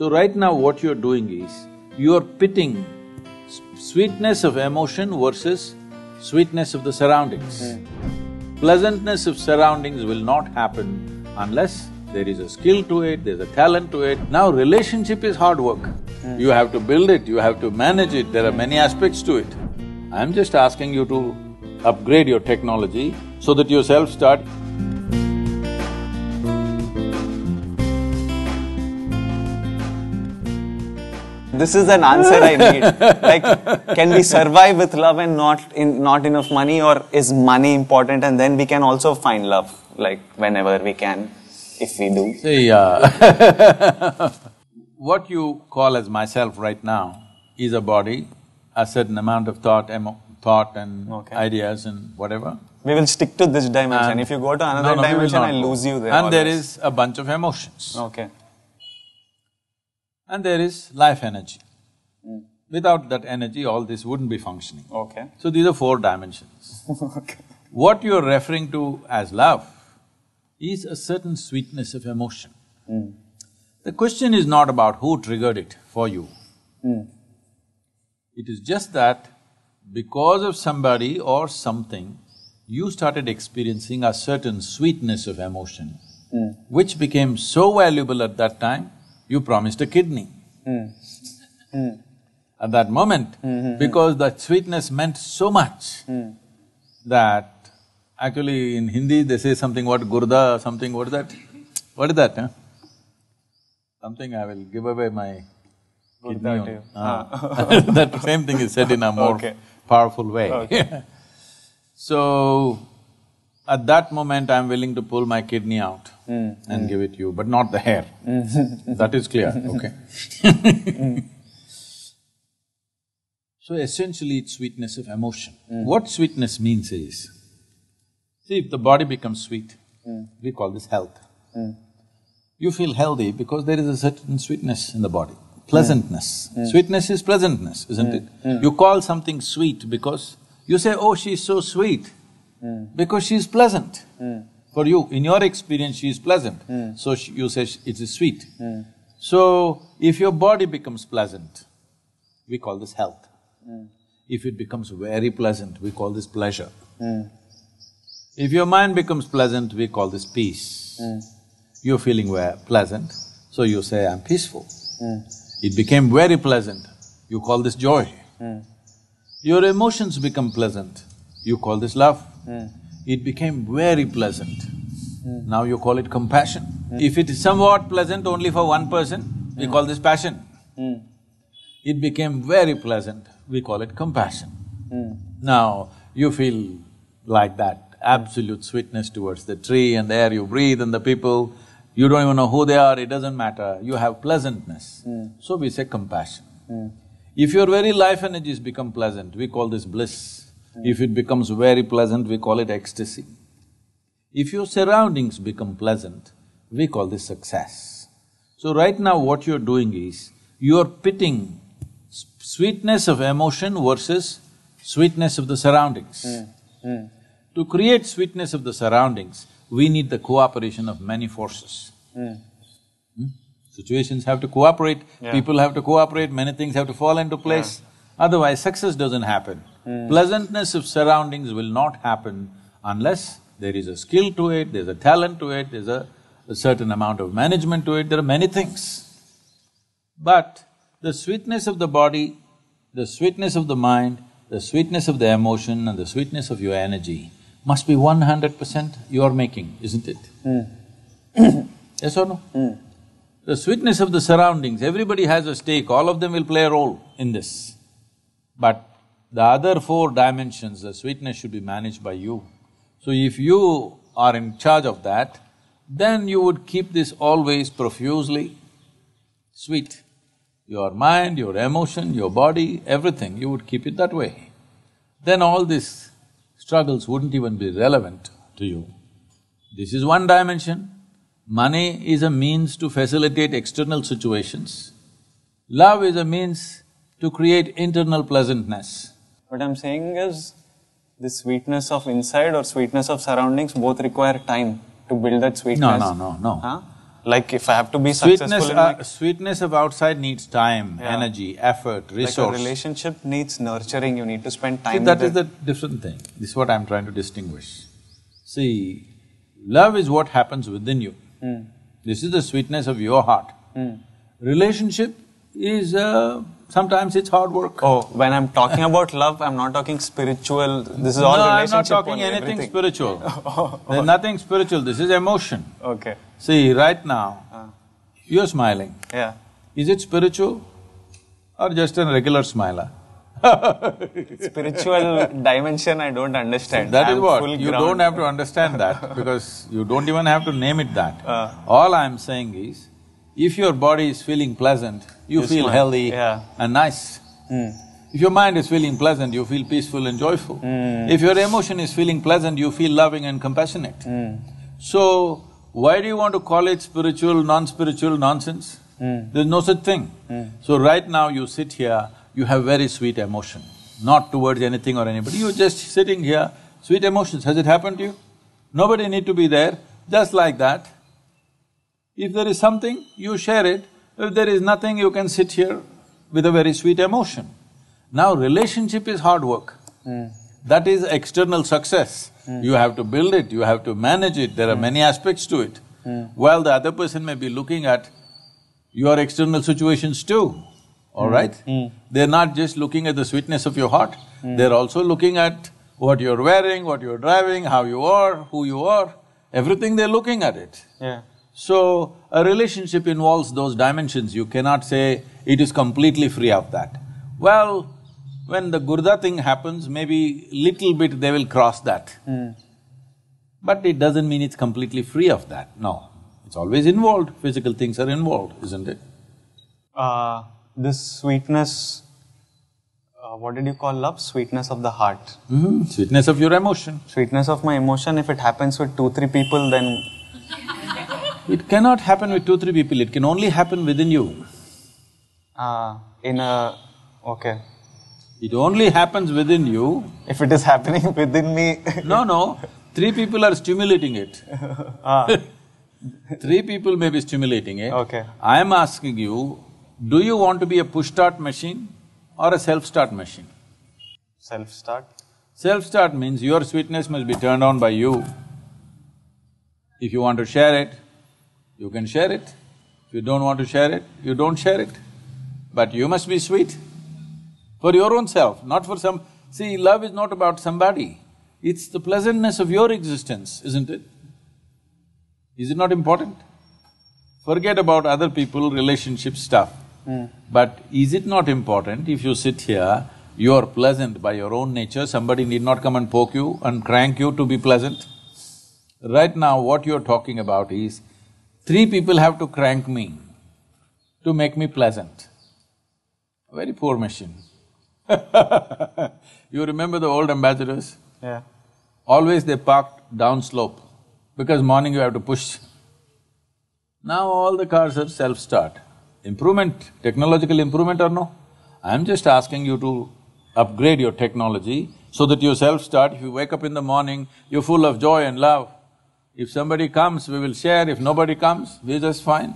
So right now what you're doing is, you're pitting s- sweetness of emotion versus sweetness of the surroundings. Hmm. Pleasantness of surroundings will not happen unless there is a skill to it, there's a talent to it. Now relationship is hard work. Hmm. You have to build it, you have to manage it, there are many aspects to it. I'm just asking you to upgrade your technology so that your self-start This is an answer I need. like, can we survive with love and not in not enough money, or is money important and then we can also find love, like whenever we can, if we do? See, uh, what you call as myself right now is a body, a certain amount of thought, emo- thought and Okay. ideas and whatever. We will stick to this dimension. And- if you go to another no, will dimension, I lose you there. And there always. is a bunch of emotions. Okay. And there is life energy. Hmm. Without that energy, all this wouldn't be functioning. Okay. So these are four dimensions. okay. What you're referring to as love is a certain sweetness of emotion. The question is not about who triggered it for you. It is just that because of somebody or something, you started experiencing a certain sweetness of emotion, which became so valuable at that time, you promised a kidney. Hmm. Hmm. At that moment, hmm, because that sweetness meant so much that actually in Hindi they say something what gurda, something what is that? What is that, huh? Something I will give away my kidney on- you. Ah. ah. That same thing is said in a more Okay. powerful way. So, at that moment I'm willing to pull my kidney out Hmm. Mm-hmm. and give it you, but not the hair. Mm-hmm. That is clear, okay? Mm. So essentially it's sweetness of emotion. Mm. What sweetness means is, see if the body becomes sweet, mm. we call this health. You feel healthy because there is a certain sweetness in the body, pleasantness. Sweetness is pleasantness, isn't it? You call something sweet because you say, oh, she's so sweet, because she's pleasant. For you, in your experience, she is pleasant, hmm. so sh- you say sh- it is sweet. Hmm. So, if your body becomes pleasant, we call this health. Hmm. If it becomes very pleasant, we call this pleasure. If your mind becomes pleasant, we call this peace. You're feeling pleasant, so you say, I'm peaceful. It became very pleasant, you call this joy. Your emotions become pleasant, you call this love. It became very pleasant, hmm. now you call it compassion. Hmm. If it is somewhat pleasant only for one person, we hmm. call this passion. It became very pleasant, we call it compassion. Now, you feel like that absolute sweetness towards the tree and the air you breathe and the people, you don't even know who they are, it doesn't matter, you have pleasantness. So we say compassion. If your very life energies become pleasant, we call this bliss. If it becomes very pleasant, we call it ecstasy. If your surroundings become pleasant, we call this success. So right now what you're doing is, you're pitting s- sweetness of emotion versus sweetness of the surroundings. Hmm, hmm. To create sweetness of the surroundings, we need the cooperation of many forces. Hmm. hmm? Situations have to cooperate, Yeah. people have to cooperate, many things have to fall into place. Otherwise, success doesn't happen. Hmm. Pleasantness of surroundings will not happen unless there is a skill to it, there's a talent to it, there's a, a certain amount of management to it, there are many things. But the sweetness of the body, the sweetness of the mind, the sweetness of the emotion and the sweetness of your energy must be one hundred percent your making, isn't it? Hmm. yes or no? Hmm. The sweetness of the surroundings, everybody has a stake, all of them will play a role in this. But the other four dimensions, the sweetness should be managed by you. So if you are in charge of that, then you would keep this always profusely sweet. Your mind, your emotion, your body, everything, you would keep it that way. Then all these struggles wouldn't even be relevant to you. This is one dimension. Money is a means to facilitate external situations. Love is a means to create internal pleasantness. What I'm saying is, the sweetness of inside or sweetness of surroundings both require time to build that sweetness. No, no, no, no. Huh? Like if I have to be successful Sweetness, in my, uh, sweetness of outside needs time, Yeah. energy, effort, like a resource. relationship needs nurturing. You need to spend See, time. that with is the different thing. This is what I'm trying to distinguish. See, love is what happens within you. Hmm. This is the sweetness of your heart. Relationship is, uh, sometimes it's hard work. Oh, when I'm talking about love, I'm not talking spiritual. This is all no, I'm not talking anything everything. spiritual. There's nothing spiritual, this is emotion. Okay. See, right now, you're smiling. Yeah. Is it spiritual or just a regular smiler? Spiritual dimension, I don't understand. That is I'm what, full you ground. don't have to understand that because you don't even have to name it that. Uh. All I'm saying is, if your body is feeling pleasant, you feel healthy Yeah. and nice. Hmm. If your mind is feeling pleasant, you feel peaceful and joyful. Hmm. If your emotion is feeling pleasant, you feel loving and compassionate. Hmm. So, why do you want to call it spiritual, non-spiritual nonsense? Hmm. There's no such thing. So right now you sit here, you have very sweet emotion, not towards anything or anybody, you're just sitting here, sweet emotions, has it happened to you? Nobody need to be there, just like that. If there is something, you share it. If there is nothing, you can sit here with a very sweet emotion. Now, relationship is hard work. Hmm. That is external success. Hmm. You have to build it, you have to manage it, there are hmm. many aspects to it. While the other person may be looking at your external situations too, all right? They're not just looking at the sweetness of your heart, they're also looking at what you're wearing, what you're driving, how you are, who you are, everything they're looking at it. Yeah. So, a relationship involves those dimensions, you cannot say it is completely free of that. Well, when the Gurda thing happens, maybe little bit they will cross that. But it doesn't mean it's completely free of that, no. It's always involved, physical things are involved, isn't it? Uh, this sweetness, uh, what did you call love? Sweetness of the heart. Mhm, Sweetness of your emotion. Sweetness of my emotion, if it happens with two, three people, then It cannot happen with two, three people, it can only happen within you. uh, in a… okay. It only happens within you. If it is happening within me, No, no, three people are stimulating it. ah, Three people may be stimulating it. Okay. I am asking you, do you want to be a push-start machine or a self-start machine? self-start. Self-start means your sweetness must be turned on by you. If you want to share it, you can share it. If you don't want to share it, you don't share it. But you must be sweet for your own self, not for some… See, love is not about somebody, it's the pleasantness of your existence, isn't it? Is it not important? Forget about other people, relationship stuff. Hmm. But is it not important if you sit here, you are pleasant by your own nature, somebody need not come and poke you and crank you to be pleasant? Right now, what you're talking about is, three people have to crank me to make me pleasant. A very poor machine. you remember the old ambassadors? Yeah. Always they parked down slope, because morning you have to push. Now all the cars are self-start. Improvement, technological improvement or no? I'm just asking you to upgrade your technology so that you self-start, if you wake up in the morning, you're full of joy and love. If somebody comes, we will share, if nobody comes, we're just fine.